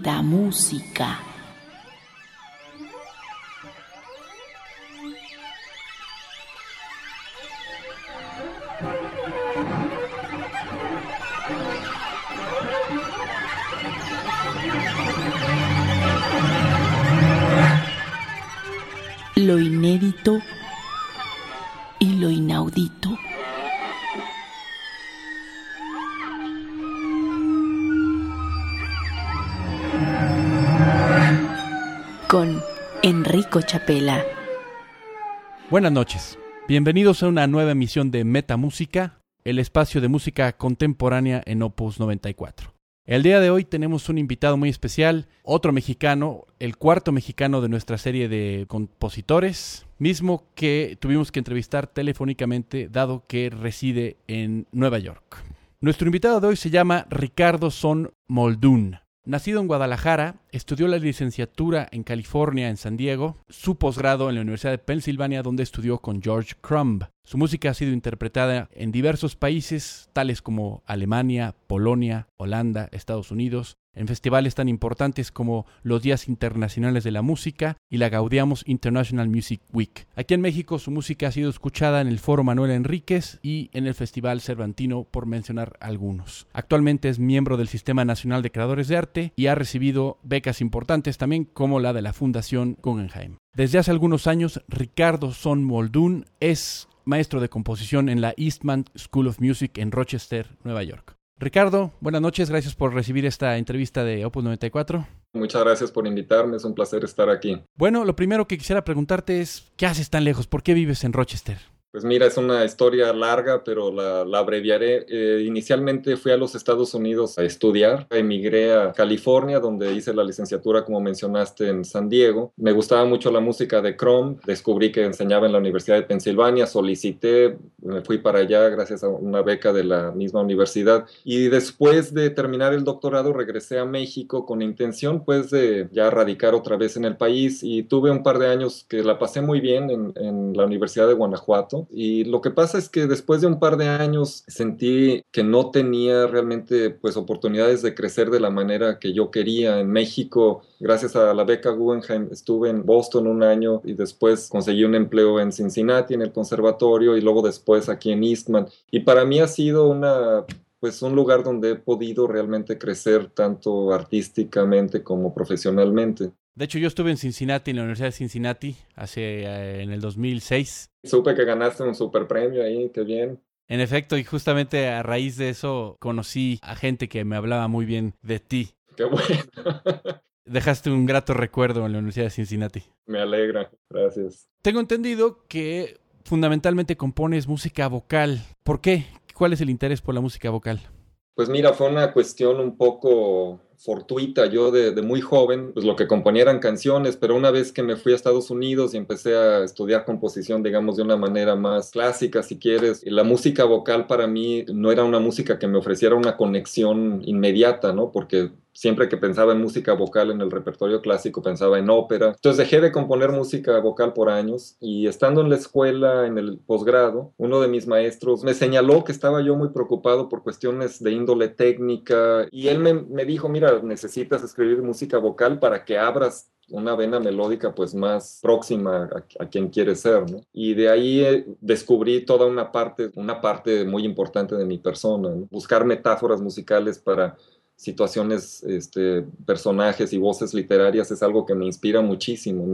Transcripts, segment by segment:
Metamúsica. Lo Buenas noches. Bienvenidos a una nueva emisión de Metamúsica, el espacio de música contemporánea en Opus 94. El día de hoy tenemos un invitado muy especial, otro mexicano, el cuarto mexicano de nuestra serie de compositores, mismo que tuvimos que entrevistar telefónicamente dado que reside en Nueva York. Nuestro invitado de hoy se llama Ricardo Son Moldún. Nacido en Guadalajara, estudió la licenciatura en California, en San Diego, su posgrado en la Universidad de Pensilvania, donde estudió con George Crumb. Su música ha sido interpretada en diversos países, tales como Alemania, Polonia, Holanda, Estados Unidos, en festivales tan importantes como los Días Internacionales de la Música y la Gaudiamos International Music Week. Aquí en México su música ha sido escuchada en el Foro Manuel Enríquez y en el Festival Cervantino, por mencionar algunos. Actualmente es miembro del Sistema Nacional de Creadores de Arte y ha recibido becas importantes también como la de la Fundación Guggenheim. Desde hace algunos años, Ricardo Son Moldún es maestro de composición en la Eastman School of Music en Rochester, Nueva York. Ricardo, buenas noches, gracias por recibir esta entrevista de Opus 94. Muchas gracias por invitarme, es un placer estar aquí. Bueno, lo primero que quisiera preguntarte es, ¿qué haces tan lejos? ¿Por qué vives en Rochester? Pues mira, es una historia larga, pero la, la abreviaré. Eh, inicialmente fui a los Estados Unidos a estudiar. Emigré a California, donde hice la licenciatura, como mencionaste, en San Diego. Me gustaba mucho la música de Chrome. Descubrí que enseñaba en la Universidad de Pensilvania. Solicité, me fui para allá gracias a una beca de la misma universidad. Y después de terminar el doctorado, regresé a México con intención, pues, de ya radicar otra vez en el país. Y tuve un par de años que la pasé muy bien en, en la Universidad de Guanajuato y lo que pasa es que después de un par de años sentí que no tenía realmente pues oportunidades de crecer de la manera que yo quería en México. Gracias a la beca Guggenheim estuve en Boston un año y después conseguí un empleo en Cincinnati en el conservatorio y luego después aquí en Eastman. Y para mí ha sido una pues un lugar donde he podido realmente crecer tanto artísticamente como profesionalmente. De hecho, yo estuve en Cincinnati, en la Universidad de Cincinnati, hace eh, en el 2006. Supe que ganaste un super premio ahí, qué bien. En efecto, y justamente a raíz de eso conocí a gente que me hablaba muy bien de ti. Qué bueno. Dejaste un grato recuerdo en la Universidad de Cincinnati. Me alegra, gracias. Tengo entendido que fundamentalmente compones música vocal. ¿Por qué? ¿Cuál es el interés por la música vocal? Pues mira, fue una cuestión un poco fortuita. Yo de, muy joven, pues lo que componía eran canciones, pero una vez que me fui a Estados Unidos y empecé a estudiar composición, digamos, de una manera más clásica, si quieres, la música vocal para mí no era una música que me ofreciera una conexión inmediata, ¿no? Porque siempre que pensaba en música vocal en el repertorio clásico pensaba en ópera. Entonces dejé de componer música vocal por años y estando en la escuela, en el posgrado, uno de mis maestros me señaló que estaba yo muy preocupado por cuestiones de índole técnica y él me, me dijo, mira, necesitas escribir música vocal para que abras una vena melódica pues más próxima a, quien quieres ser. Y de ahí eh, descubrí toda una parte, una parte muy importante de mi persona, buscar metáforas musicales para situaciones, este, personajes y voces literarias es algo que me inspira muchísimo.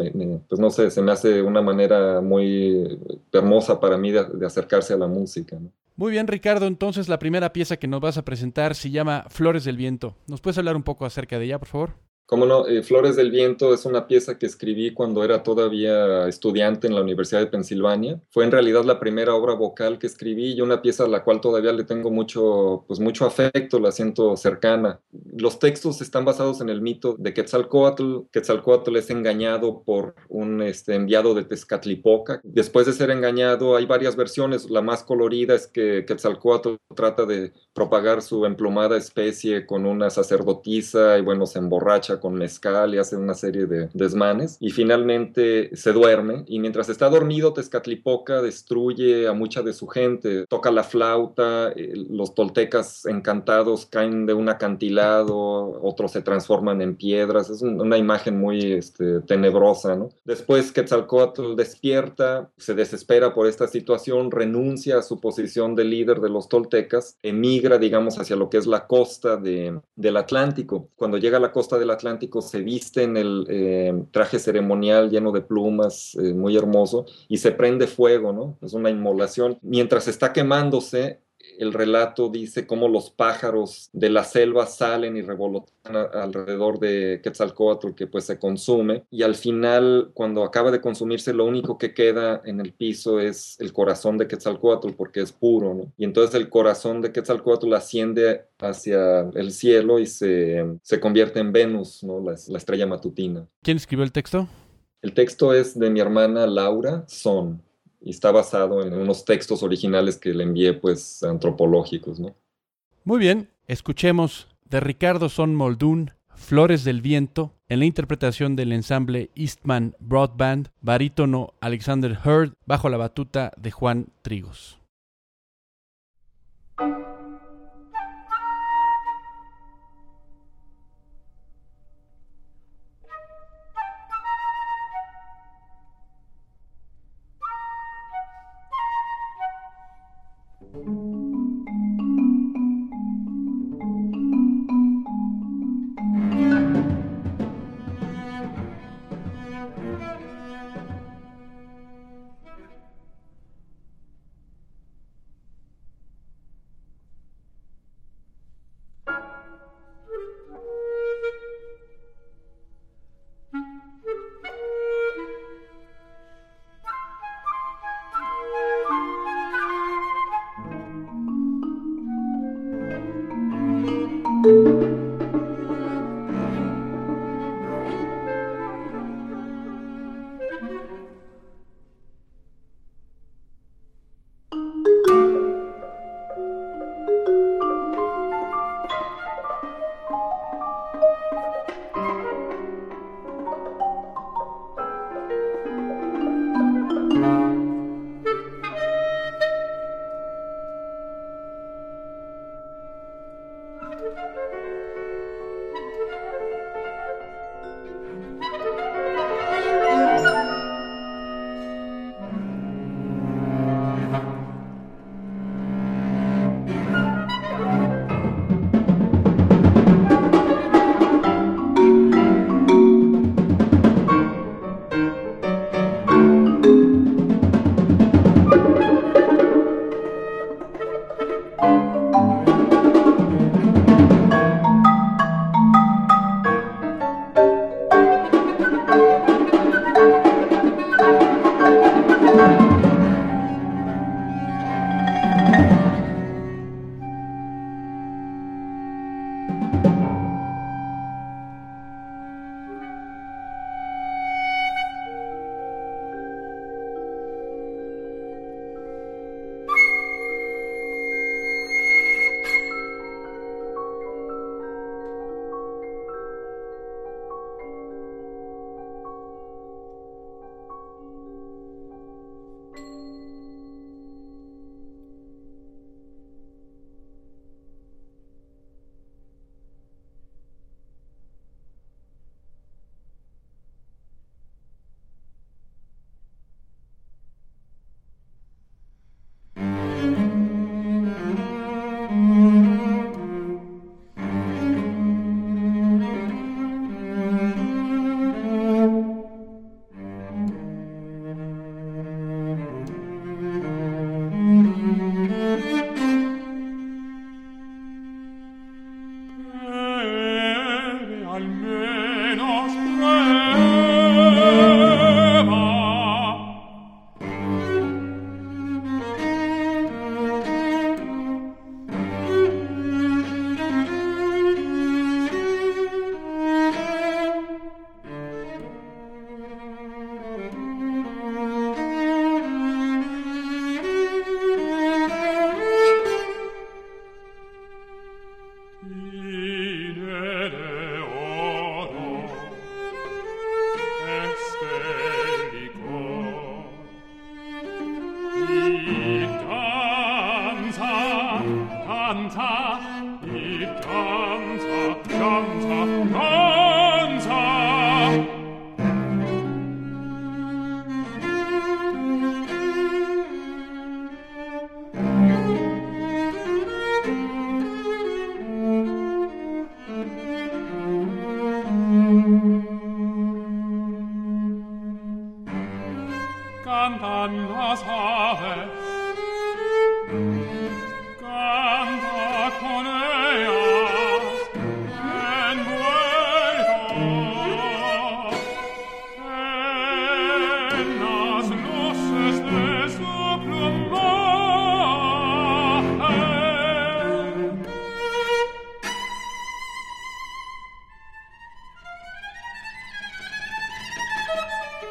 pues no sé, se me hace una manera muy hermosa para mí de, acercarse a la música. Muy bien, Ricardo. Entonces, la primera pieza que nos vas a presentar se llama Flores del Viento. ¿Nos puedes hablar un poco acerca de ella, por favor? Cómo no, eh, Flores del Viento es una pieza que escribí cuando era todavía estudiante en la Universidad de Pensilvania. Fue en realidad la primera obra vocal que escribí y una pieza a la cual todavía le tengo mucho, pues mucho afecto, la siento cercana. Los textos están basados en el mito de Quetzalcoatl. Quetzalcoatl es engañado por un este, enviado de Tezcatlipoca. Después de ser engañado hay varias versiones. La más colorida es que Quetzalcoatl trata de propagar su emplumada especie con una sacerdotisa y bueno, se emborracha con mezcal y hace una serie de desmanes y finalmente se duerme y mientras está dormido Tezcatlipoca destruye a mucha de su gente, toca la flauta, eh, los toltecas encantados caen de un acantilado, otros se transforman en piedras, es una imagen muy este, tenebrosa, ¿no? Después Quetzalcoatl despierta, se desespera por esta situación, renuncia a su posición de líder de los toltecas, emigra, digamos, hacia lo que es la costa de, del Atlántico. Cuando llega a la costa del Atlántico se viste en el eh, traje ceremonial lleno de plumas, eh, muy hermoso, y se prende fuego, ¿no? Es una inmolación. Mientras está quemándose, el relato dice cómo los pájaros de la selva salen y revolotan alrededor de Quetzalcoatl que pues se consume y al final cuando acaba de consumirse lo único que queda en el piso es el corazón de Quetzalcoatl porque es puro, ¿no? Y entonces el corazón de Quetzalcoatl asciende hacia el cielo y se, se convierte en Venus, ¿no? La, la estrella matutina. ¿Quién escribió el texto? El texto es de mi hermana Laura Son y está basado en unos textos originales que le envié, pues, antropológicos, ¿no? Muy bien, escuchemos de Ricardo Son Moldún, Flores del Viento, en la interpretación del ensamble Eastman Broadband, barítono Alexander Heard, bajo la batuta de Juan Trigos.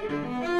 El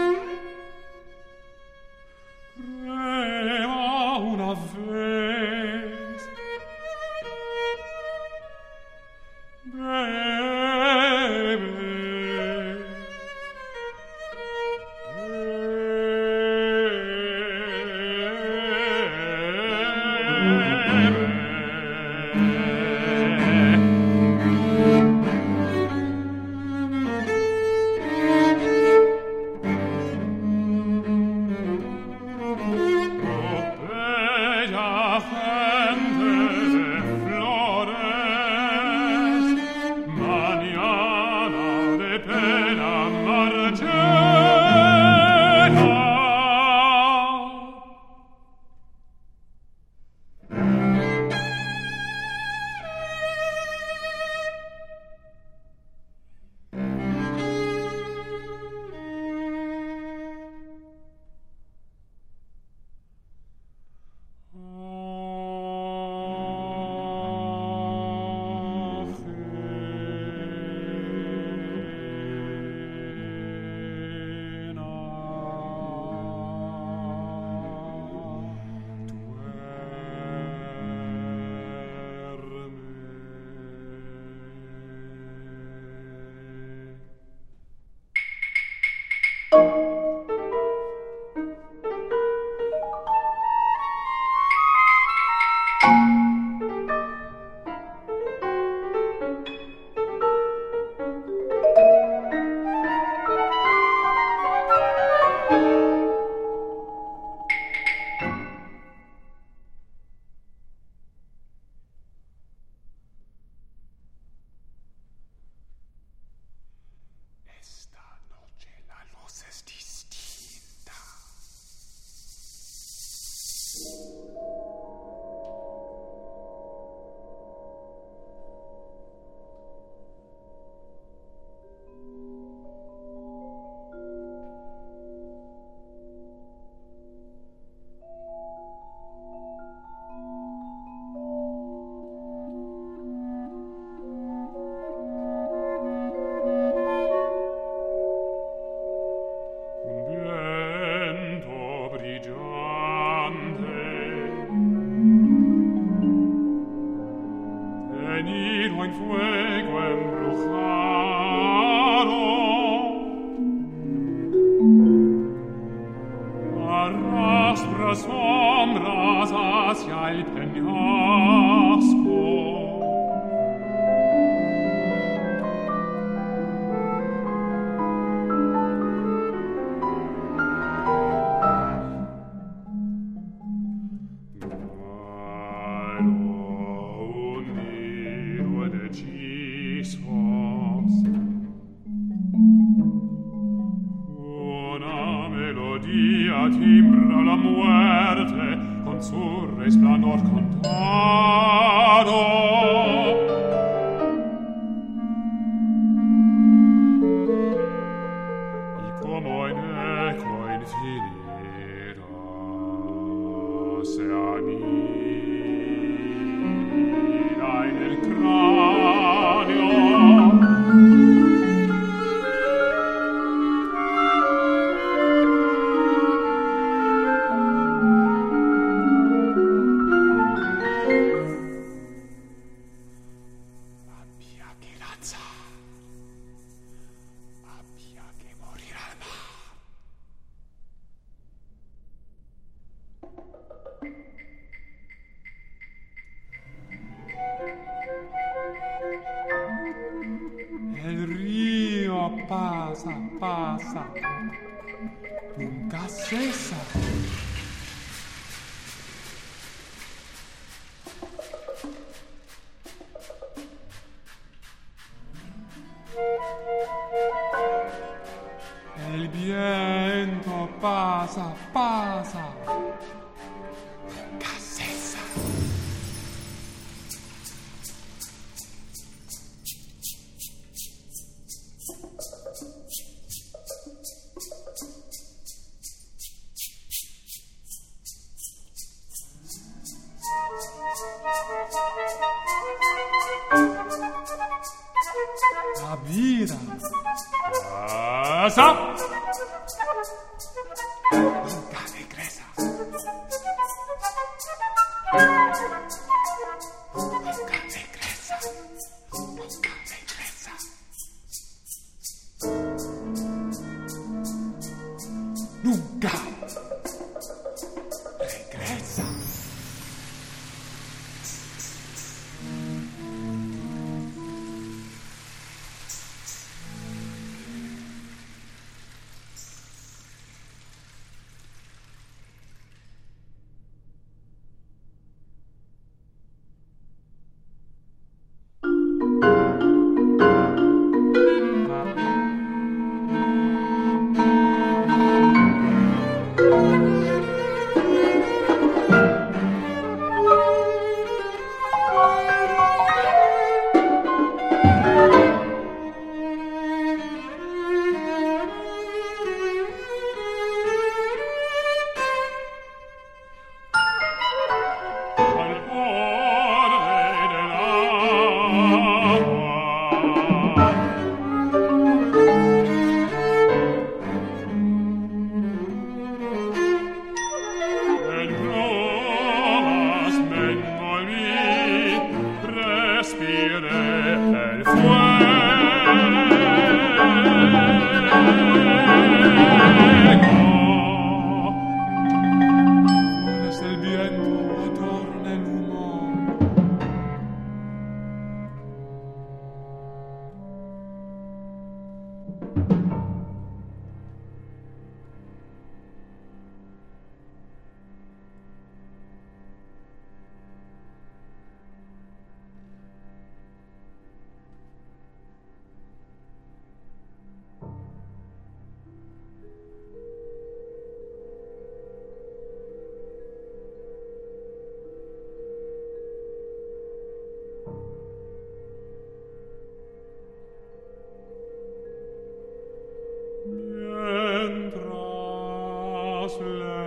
Mientras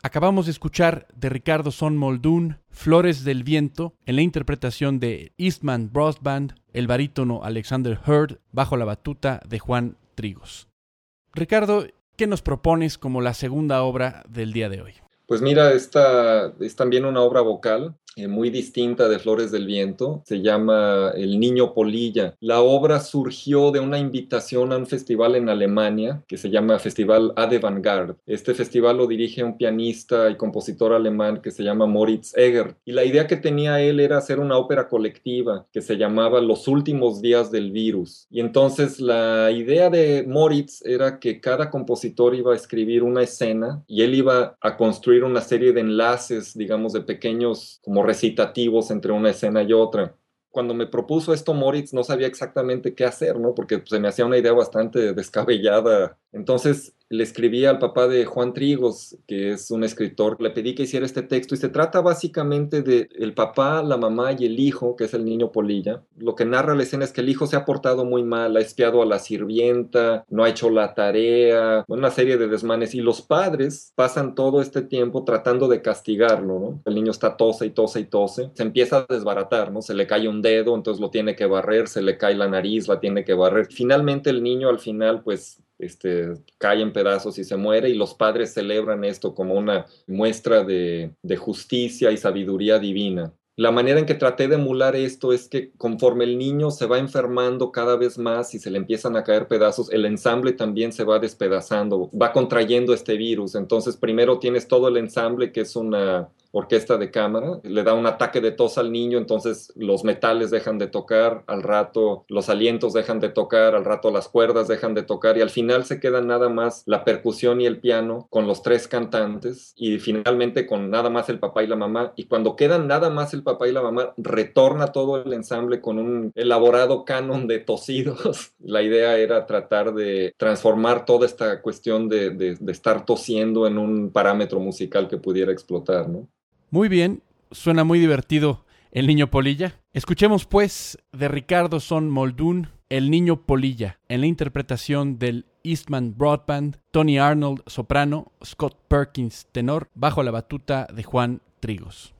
Acabamos de escuchar de Ricardo Son Moldún Flores del Viento en la interpretación de Eastman Brass Band, el barítono Alexander Hurd bajo la batuta de Juan Trigos. Ricardo, ¿qué nos propones como la segunda obra del día de hoy? Pues mira, esta es también una obra vocal eh, muy distinta de Flores del Viento, se llama El Niño Polilla. La obra surgió de una invitación a un festival en Alemania que se llama Festival Ade Vanguard. Este festival lo dirige un pianista y compositor alemán que se llama Moritz Egger. Y la idea que tenía él era hacer una ópera colectiva que se llamaba Los Últimos Días del Virus. Y entonces la idea de Moritz era que cada compositor iba a escribir una escena y él iba a construir una serie de enlaces, digamos, de pequeños como recitativos entre una escena y otra. Cuando me propuso esto Moritz no sabía exactamente qué hacer, ¿no? Porque se me hacía una idea bastante descabellada. Entonces le escribí al papá de Juan Trigos, que es un escritor, le pedí que hiciera este texto y se trata básicamente de el papá, la mamá y el hijo, que es el niño Polilla. Lo que narra la escena es que el hijo se ha portado muy mal, ha espiado a la sirvienta, no ha hecho la tarea, una serie de desmanes y los padres pasan todo este tiempo tratando de castigarlo, ¿no? El niño está tose y tose y tose, se empieza a desbaratar, ¿no? Se le cae un dedo, entonces lo tiene que barrer, se le cae la nariz, la tiene que barrer. Finalmente el niño al final pues este, cae en pedazos y se muere y los padres celebran esto como una muestra de, de justicia y sabiduría divina. La manera en que traté de emular esto es que conforme el niño se va enfermando cada vez más y se le empiezan a caer pedazos, el ensamble también se va despedazando, va contrayendo este virus. Entonces primero tienes todo el ensamble que es una orquesta de cámara, le da un ataque de tos al niño, entonces los metales dejan de tocar, al rato los alientos dejan de tocar, al rato las cuerdas dejan de tocar y al final se queda nada más la percusión y el piano con los tres cantantes y finalmente con nada más el papá y la mamá y cuando quedan nada más el papá y la mamá retorna todo el ensamble con un elaborado canon de tosidos. la idea era tratar de transformar toda esta cuestión de, de, de estar tosiendo en un parámetro musical que pudiera explotar, ¿no? Muy bien, suena muy divertido el niño polilla. Escuchemos pues de Ricardo Son Moldún El niño polilla en la interpretación del Eastman Broadband, Tony Arnold soprano, Scott Perkins tenor, bajo la batuta de Juan Trigos.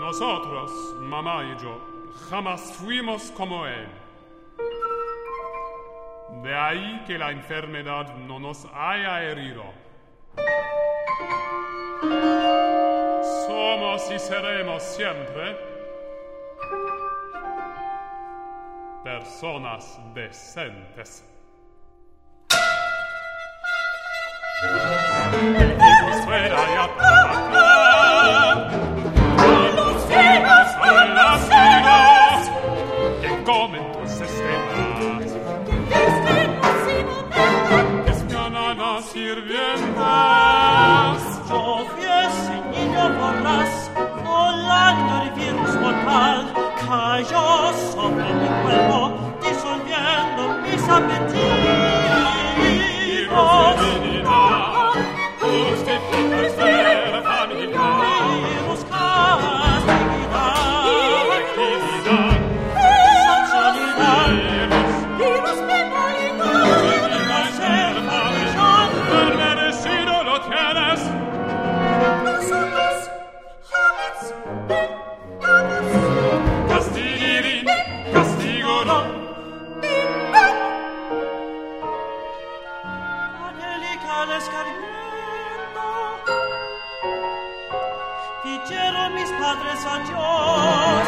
Nosotros, mamá y yo, jamás fuimos como él. De ahí que la enfermedad no nos haya herido. Somos y seremos siempre personas decentes. Fuera y cayó sobre mi cuerpo, disolviendo mis apetitos.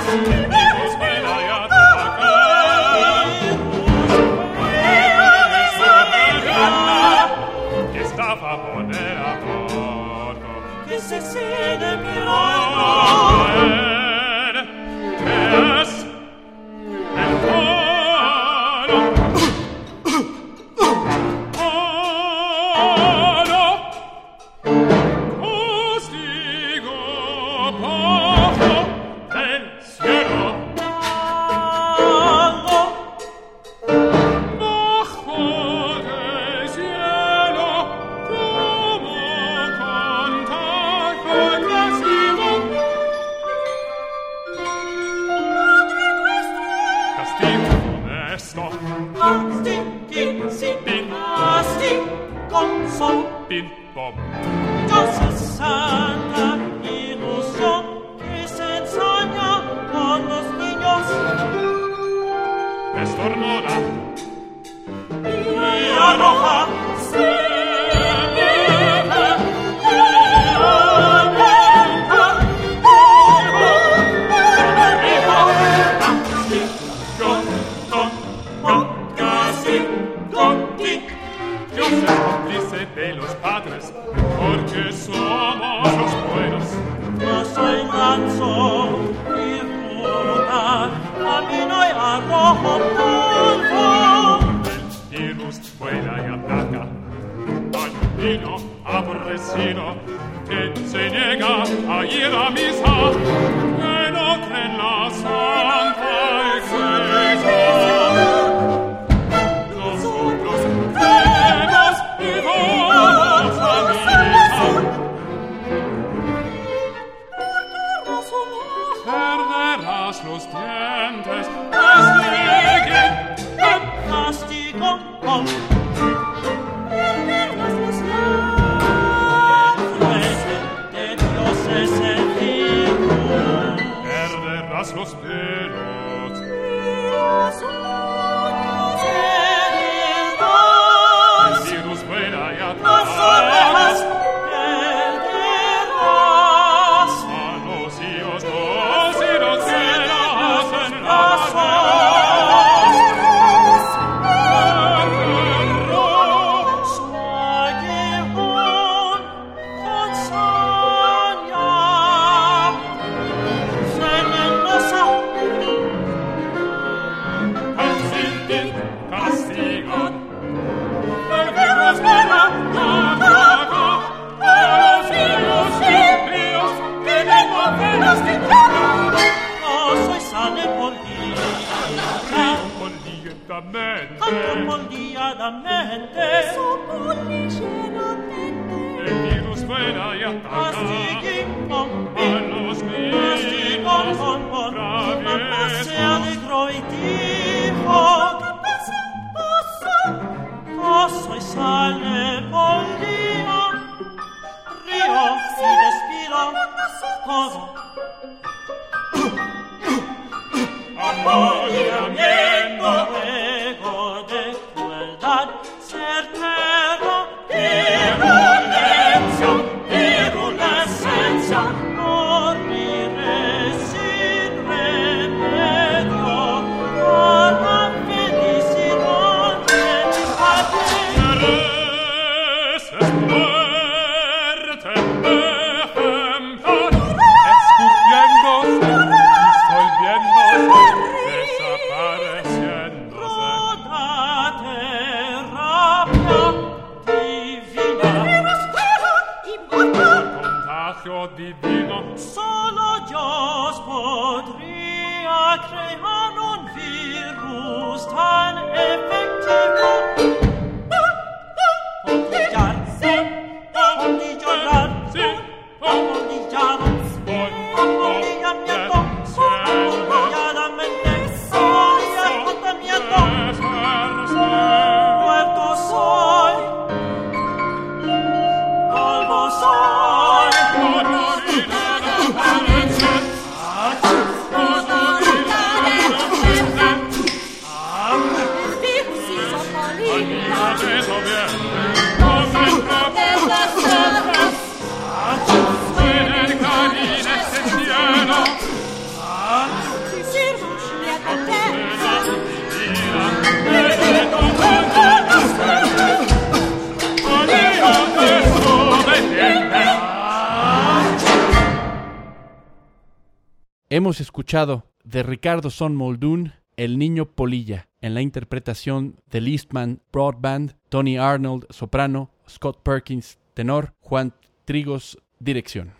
Thank you. El de Ricardo Son Muldoon, El Niño Polilla, en la interpretación de Eastman Broadband, Tony Arnold, soprano, Scott Perkins, tenor, Juan Trigos, dirección.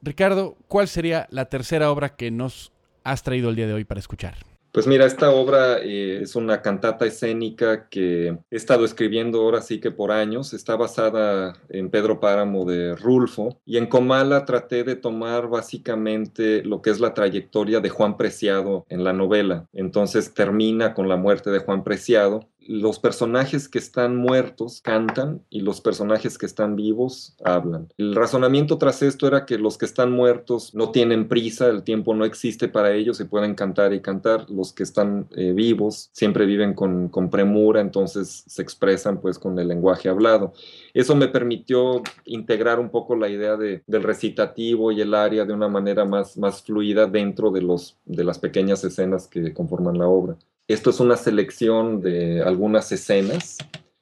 Ricardo, ¿cuál sería la tercera obra que nos has traído el día de hoy para escuchar? Pues mira, esta obra eh, es una cantata escénica que he estado escribiendo ahora sí que por años. Está basada en Pedro Páramo de Rulfo y en Comala traté de tomar básicamente lo que es la trayectoria de Juan Preciado en la novela. Entonces termina con la muerte de Juan Preciado los personajes que están muertos cantan y los personajes que están vivos hablan. El razonamiento tras esto era que los que están muertos no tienen prisa, el tiempo no existe para ellos y pueden cantar y cantar. Los que están eh, vivos siempre viven con, con premura, entonces se expresan pues con el lenguaje hablado. Eso me permitió integrar un poco la idea de, del recitativo y el área de una manera más, más fluida dentro de, los, de las pequeñas escenas que conforman la obra. Esto es una selección de algunas escenas.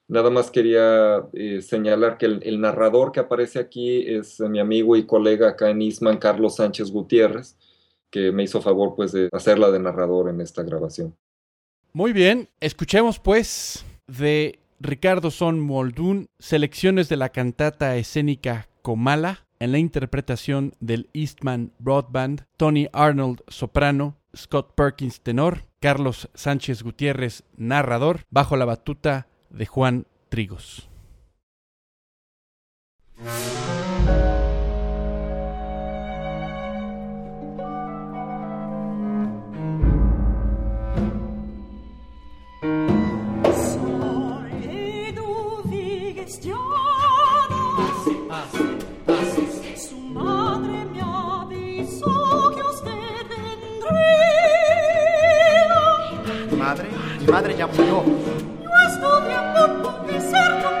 Nada más quería eh, señalar que el, narrador que aparece aquí es mi amigo y colega acá en Isman, Carlos Sánchez Gutiérrez, que me hizo favor pues de hacerla de narrador en esta grabación. Muy bien, escuchemos pues de Ricardo Son Moldún selecciones de la cantata escénica Comala en la interpretación del Eastman Broadband, Tony Arnold soprano, Scott Perkins tenor, Carlos Sánchez Gutiérrez narrador, bajo la batuta de Juan Trigos. Mi madre ya murió. No estudia punto de ser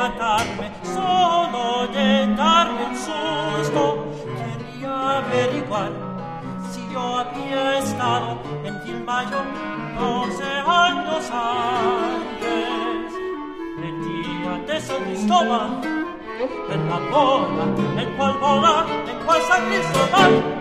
matarme, solo de darme un susto. Quería averiguar si yo había estado en Quilmayo doce años antes. El día de San Cristóbal, en la bola, en cual bola, en cual San Cristóbal.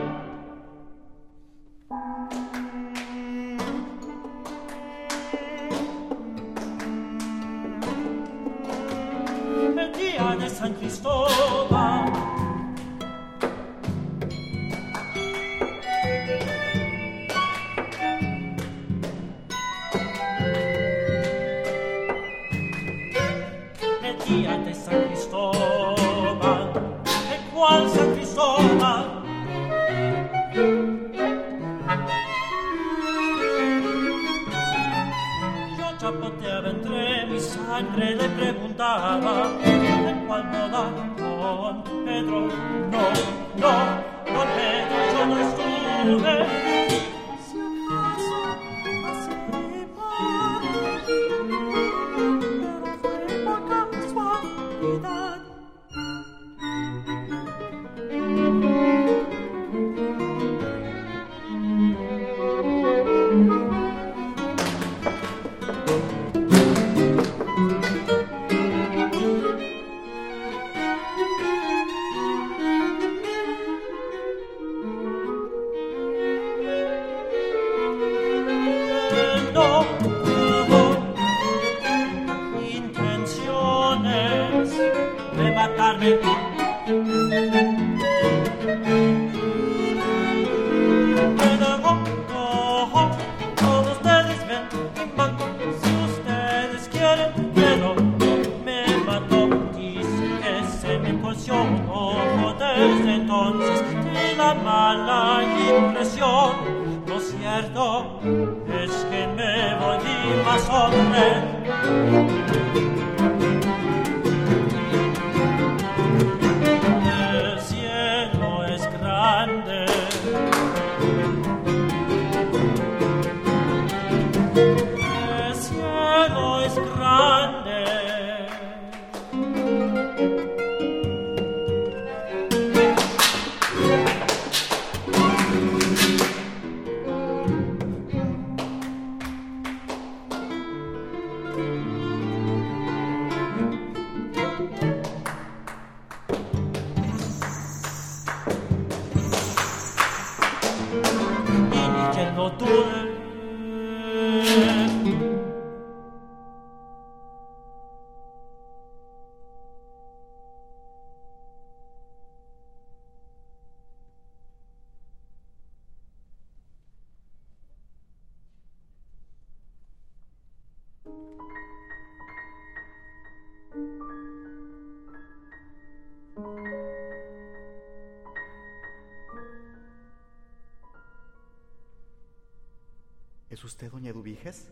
¿Es usted doña Eduviges?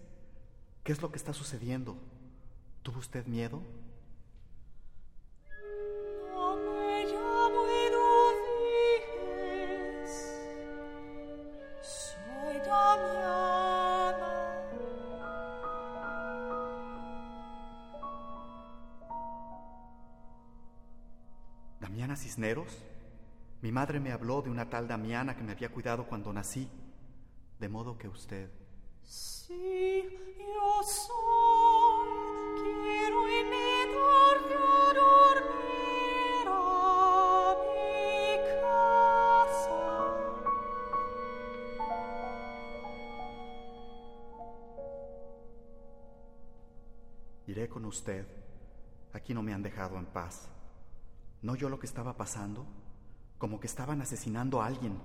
¿Qué es lo que está sucediendo? ¿Tuvo usted miedo? No me llamo Edubiges. Soy Damiana. Damiana Cisneros. Mi madre me habló de una tal Damiana que me había cuidado cuando nací. De modo que usted... ¿No yo lo que estaba pasando? Como que estaban asesinando a alguien.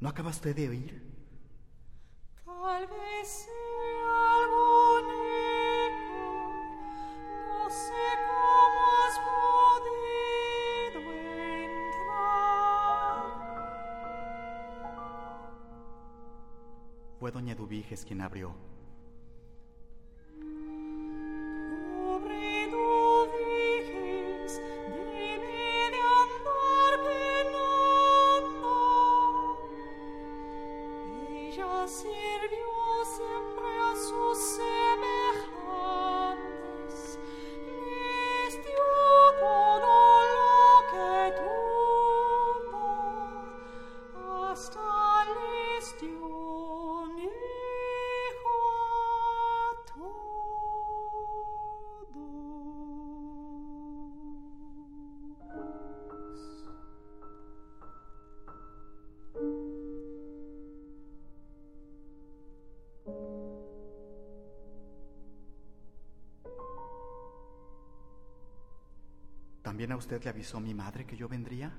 ¿No acaba usted de oír? Tal vez sea algún eco, no sé cómo has podido entrar. Fue doña Dubíges quien abrió. servi ¿También usted le avisó mi madre que yo vendría?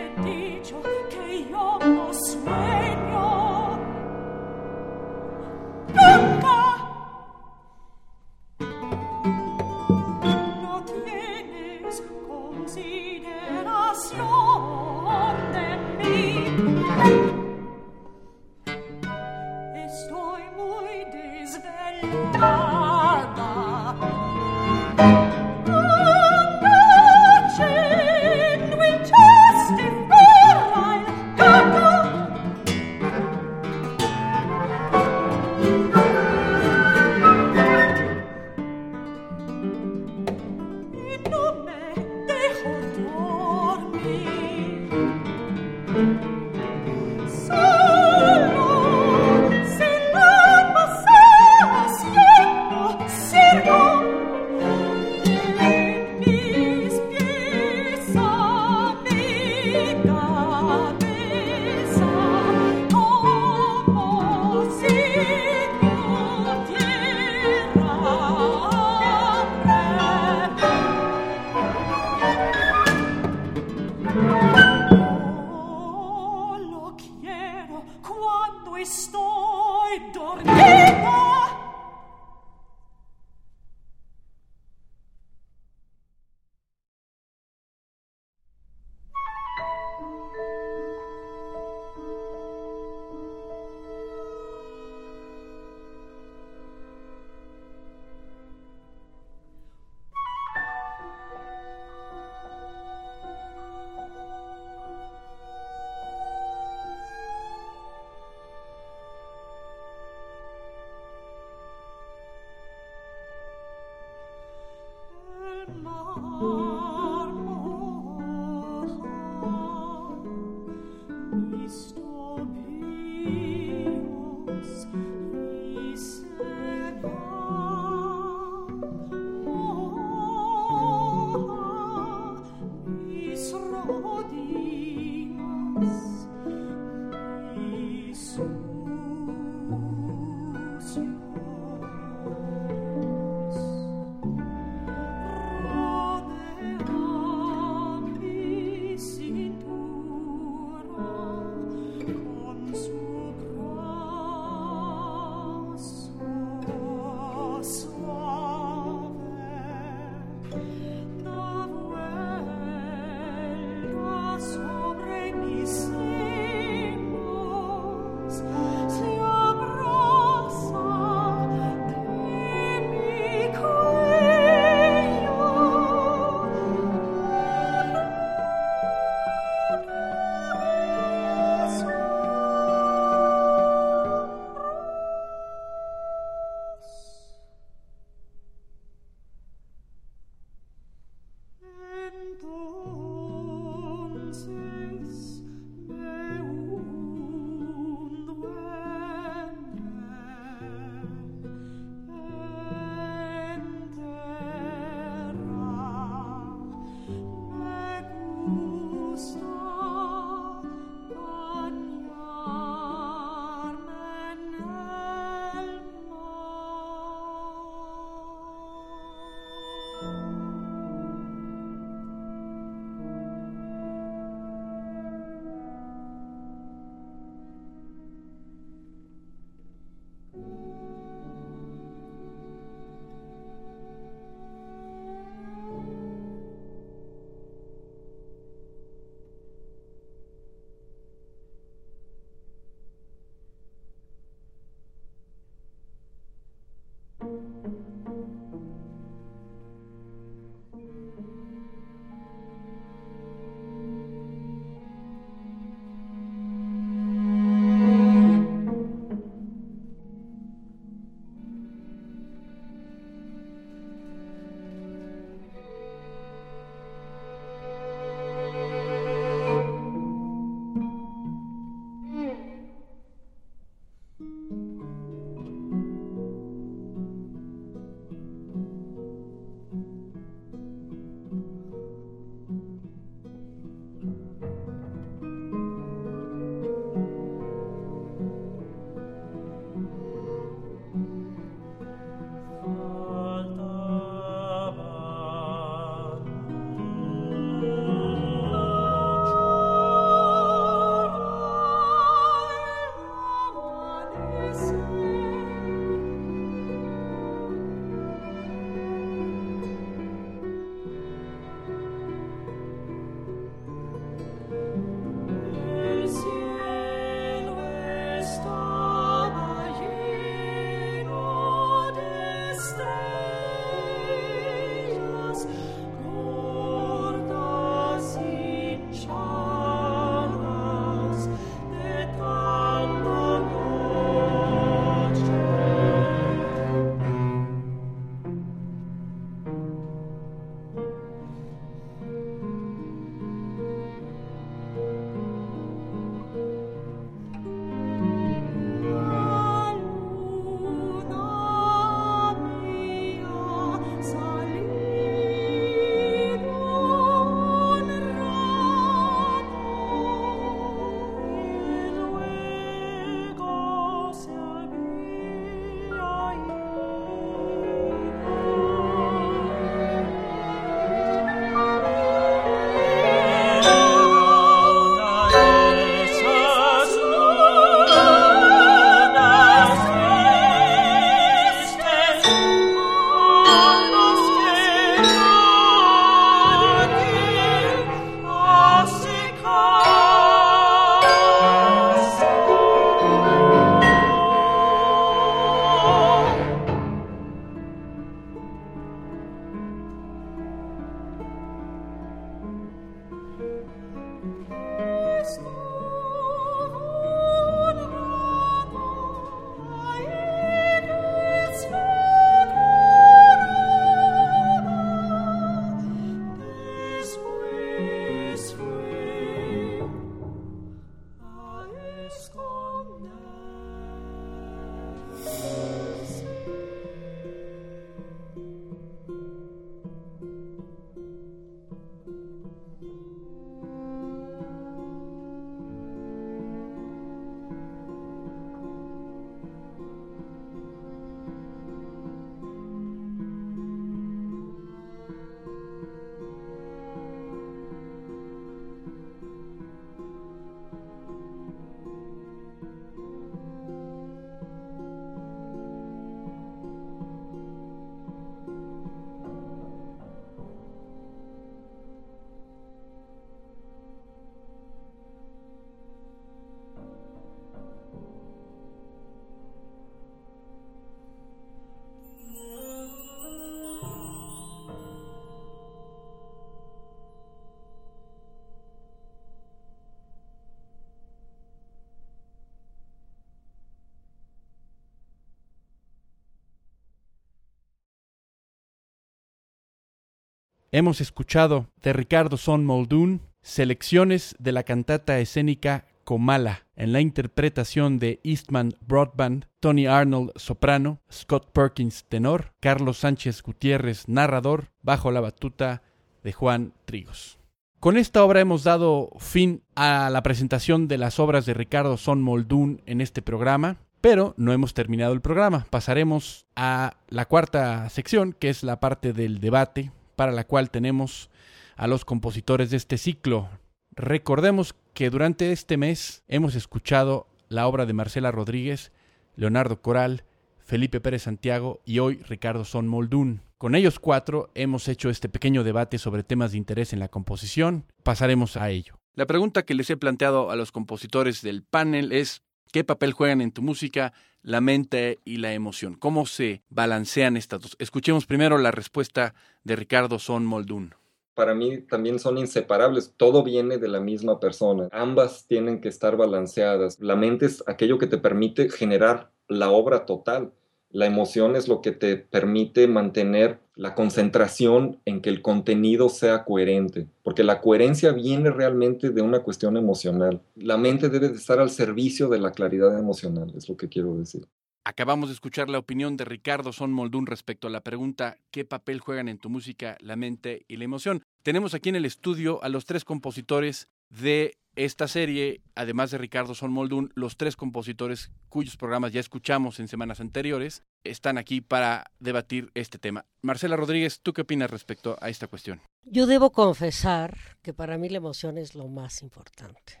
Hemos escuchado de Ricardo Son Muldoon selecciones de la cantata escénica Comala en la interpretación de Eastman Broadband, Tony Arnold soprano, Scott Perkins tenor, Carlos Sánchez Gutiérrez narrador, bajo la batuta de Juan Trigos. Con esta obra hemos dado fin a la presentación de las obras de Ricardo Son Muldoon en este programa, pero no hemos terminado el programa. Pasaremos a la cuarta sección, que es la parte del debate, para la cual tenemos a los compositores de este ciclo. Recordemos que durante este mes hemos escuchado la obra de Marcela Rodríguez, Leonardo Coral, Felipe Pérez Santiago y hoy Ricardo Son Moldún. Con ellos cuatro hemos hecho este pequeño debate sobre temas de interés en la composición. Pasaremos a ello. La pregunta que les he planteado a los compositores del panel es ¿qué papel juegan en tu música la mente y la emoción? ¿Cómo se balancean estas dos? Escuchemos primero la respuesta de Ricardo Son Moldún para mí también son inseparables. Todo viene de la misma persona. Ambas tienen que estar balanceadas. La mente es aquello que te permite generar la obra total. La emoción es lo que te permite mantener la concentración en que el contenido sea coherente, porque la coherencia viene realmente de una cuestión emocional. La mente debe de estar al servicio de la claridad emocional, es lo que quiero decir. Acabamos de escuchar la opinión de Ricardo Son Moldún respecto a la pregunta ¿qué papel juegan en tu música la mente y la emoción? Tenemos aquí en el estudio a los tres compositores de esta serie, además de Ricardo Son Moldún, los tres compositores cuyos programas ya escuchamos en semanas anteriores, están aquí para debatir este tema. Marcela Rodríguez, ¿tú qué opinas respecto a esta cuestión? Yo debo confesar que para mí la emoción es lo más importante.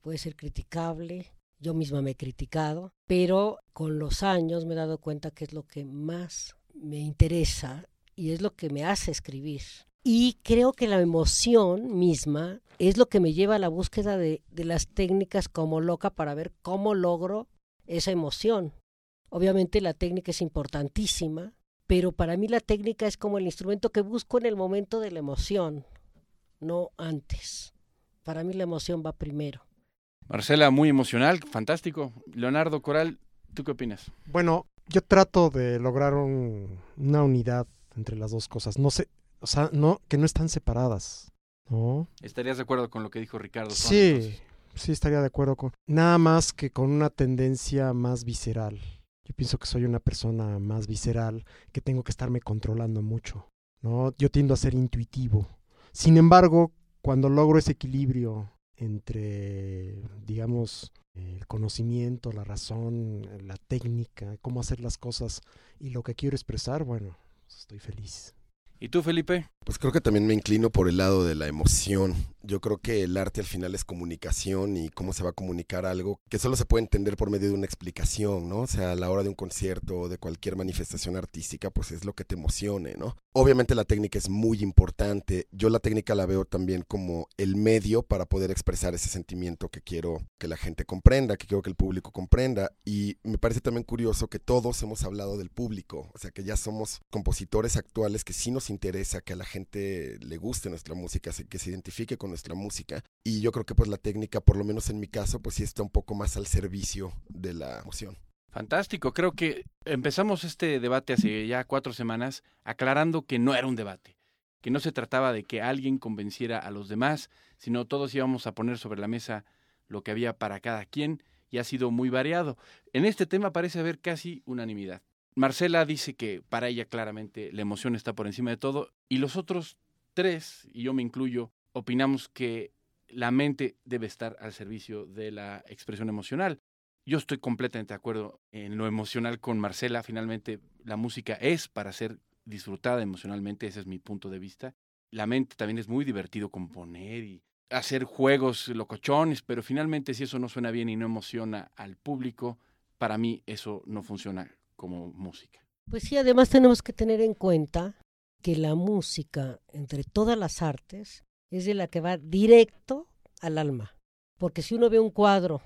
Puede ser criticable, yo misma me he criticado, pero con los años me he dado cuenta que es lo que más me interesa y es lo que me hace escribir. Y creo que la emoción misma es lo que me lleva a la búsqueda de, de, las técnicas como loca para ver cómo logro esa emoción. Obviamente la técnica es importantísima, pero para mí la técnica es como el instrumento que busco en el momento de la emoción, no antes. Para mí la emoción va primero. Marcela, muy emocional, fantástico. Leonardo Coral, ¿tú qué opinas? Bueno, yo trato de lograr un, una unidad entre las dos cosas. No sé, o sea, no, que no están separadas. ¿no? ¿Estarías de acuerdo con lo que dijo Ricardo? Sí, sí estaría de acuerdo con. Nada más que con una tendencia más visceral. Yo pienso que soy una persona más visceral, que tengo que estarme controlando mucho. ¿no? Yo tiendo a ser intuitivo. Sin embargo, cuando logro ese equilibrio entre, digamos, el conocimiento, la razón, la técnica, cómo hacer las cosas y lo que quiero expresar, bueno, estoy feliz. ¿Y tú, Felipe? Pues creo que también me inclino por el lado de la emoción. Yo creo que el arte al final es comunicación y cómo se va a comunicar algo que solo se puede entender por medio de una explicación, ¿no? O sea, a la hora de un concierto o de cualquier manifestación artística, pues es lo que te emocione, ¿no? Obviamente la técnica es muy importante. Yo la técnica la veo también como el medio para poder expresar ese sentimiento que quiero que la gente comprenda, que quiero que el público comprenda. Y me parece también curioso que todos hemos hablado del público, o sea, que ya somos compositores actuales que sí nos interesa que a la gente le guste nuestra música, que se identifique con nuestra música. Y yo creo que pues la técnica, por lo menos en mi caso, pues sí está un poco más al servicio de la emoción. Fantástico, creo que empezamos este debate hace ya cuatro semanas aclarando que no era un debate, que no se trataba de que alguien convenciera a los demás, sino todos íbamos a poner sobre la mesa lo que había para cada quien y ha sido muy variado. En este tema parece haber casi unanimidad. Marcela dice que para ella claramente la emoción está por encima de todo y los otros tres, y yo me incluyo, opinamos que la mente debe estar al servicio de la expresión emocional. Yo estoy completamente de acuerdo en lo emocional con Marcela. Finalmente, la música es para ser disfrutada emocionalmente, ese es mi punto de vista. La mente también es muy divertido componer y hacer juegos locochones, pero finalmente si eso no suena bien y no emociona al público, para mí eso no funciona como música. Pues sí, además tenemos que tener en cuenta que la música, entre todas las artes, es de la que va directo al alma. Porque si uno ve un cuadro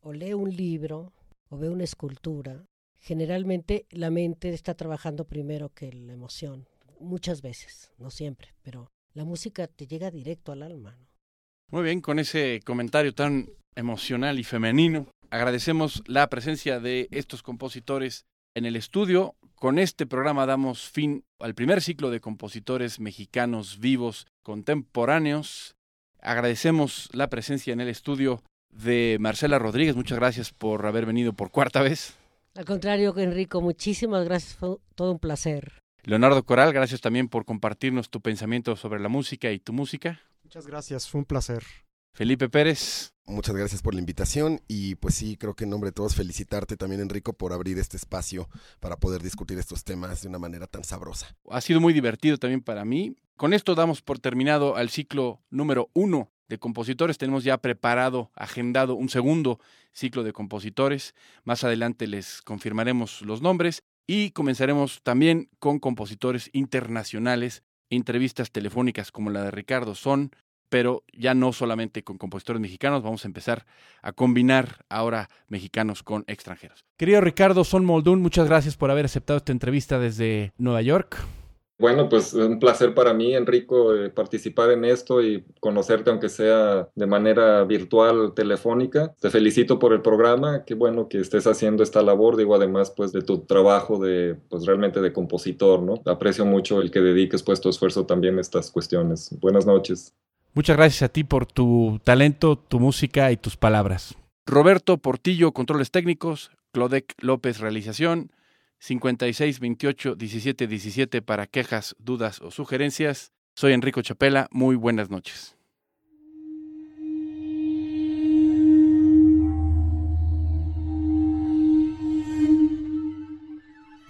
o lee un libro o ve una escultura, generalmente la mente está trabajando primero que la emoción. Muchas veces, no siempre, pero la música te llega directo al alma. Muy bien, con ese comentario tan emocional y femenino, agradecemos la presencia de estos compositores en el estudio. Con este programa damos fin al primer ciclo de compositores mexicanos vivos contemporáneos. Agradecemos la presencia en el estudio de Marcela Rodríguez. Muchas gracias por haber venido por cuarta vez. Al contrario, Enrico, muchísimas gracias. Fue todo un placer. Leonardo Coral, gracias también por compartirnos tu pensamiento sobre la música y tu música. Muchas gracias, fue un placer. Felipe Pérez. Muchas gracias por la invitación y pues sí, creo que en nombre de todos felicitarte también Enrico por abrir este espacio para poder discutir estos temas de una manera tan sabrosa. Ha sido muy divertido también para mí. Con esto damos por terminado al ciclo número uno de compositores. Tenemos ya preparado, agendado un segundo ciclo de compositores. Más adelante les confirmaremos los nombres y comenzaremos también con compositores internacionales, entrevistas telefónicas como la de Ricardo Son, pero ya no solamente con compositores mexicanos, vamos a empezar a combinar ahora mexicanos con extranjeros. Querido Ricardo Son Moldún, muchas gracias por haber aceptado esta entrevista desde Nueva York. Bueno, pues un placer para mí, Enrico, eh, participar en esto y conocerte, aunque sea de manera virtual, telefónica. Te felicito por el programa, qué bueno que estés haciendo esta labor, digo, además, pues, de tu trabajo de, pues, realmente de compositor, ¿no? Aprecio mucho el que dediques, pues, tu esfuerzo también a estas cuestiones. Buenas noches. Muchas gracias a ti por tu talento, tu música y tus palabras. Roberto Portillo, controles técnicos, Clodec López, realización, 56 28 17 17 para quejas, dudas o sugerencias. Soy Enrico Chapela, muy buenas noches.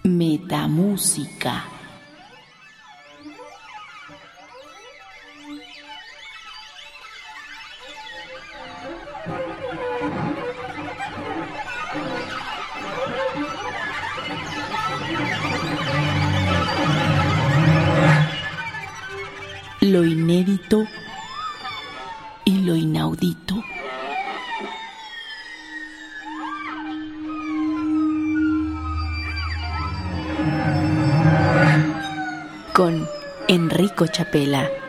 Metamúsica. Lo inédito y lo inaudito. Con Enrico Chapela.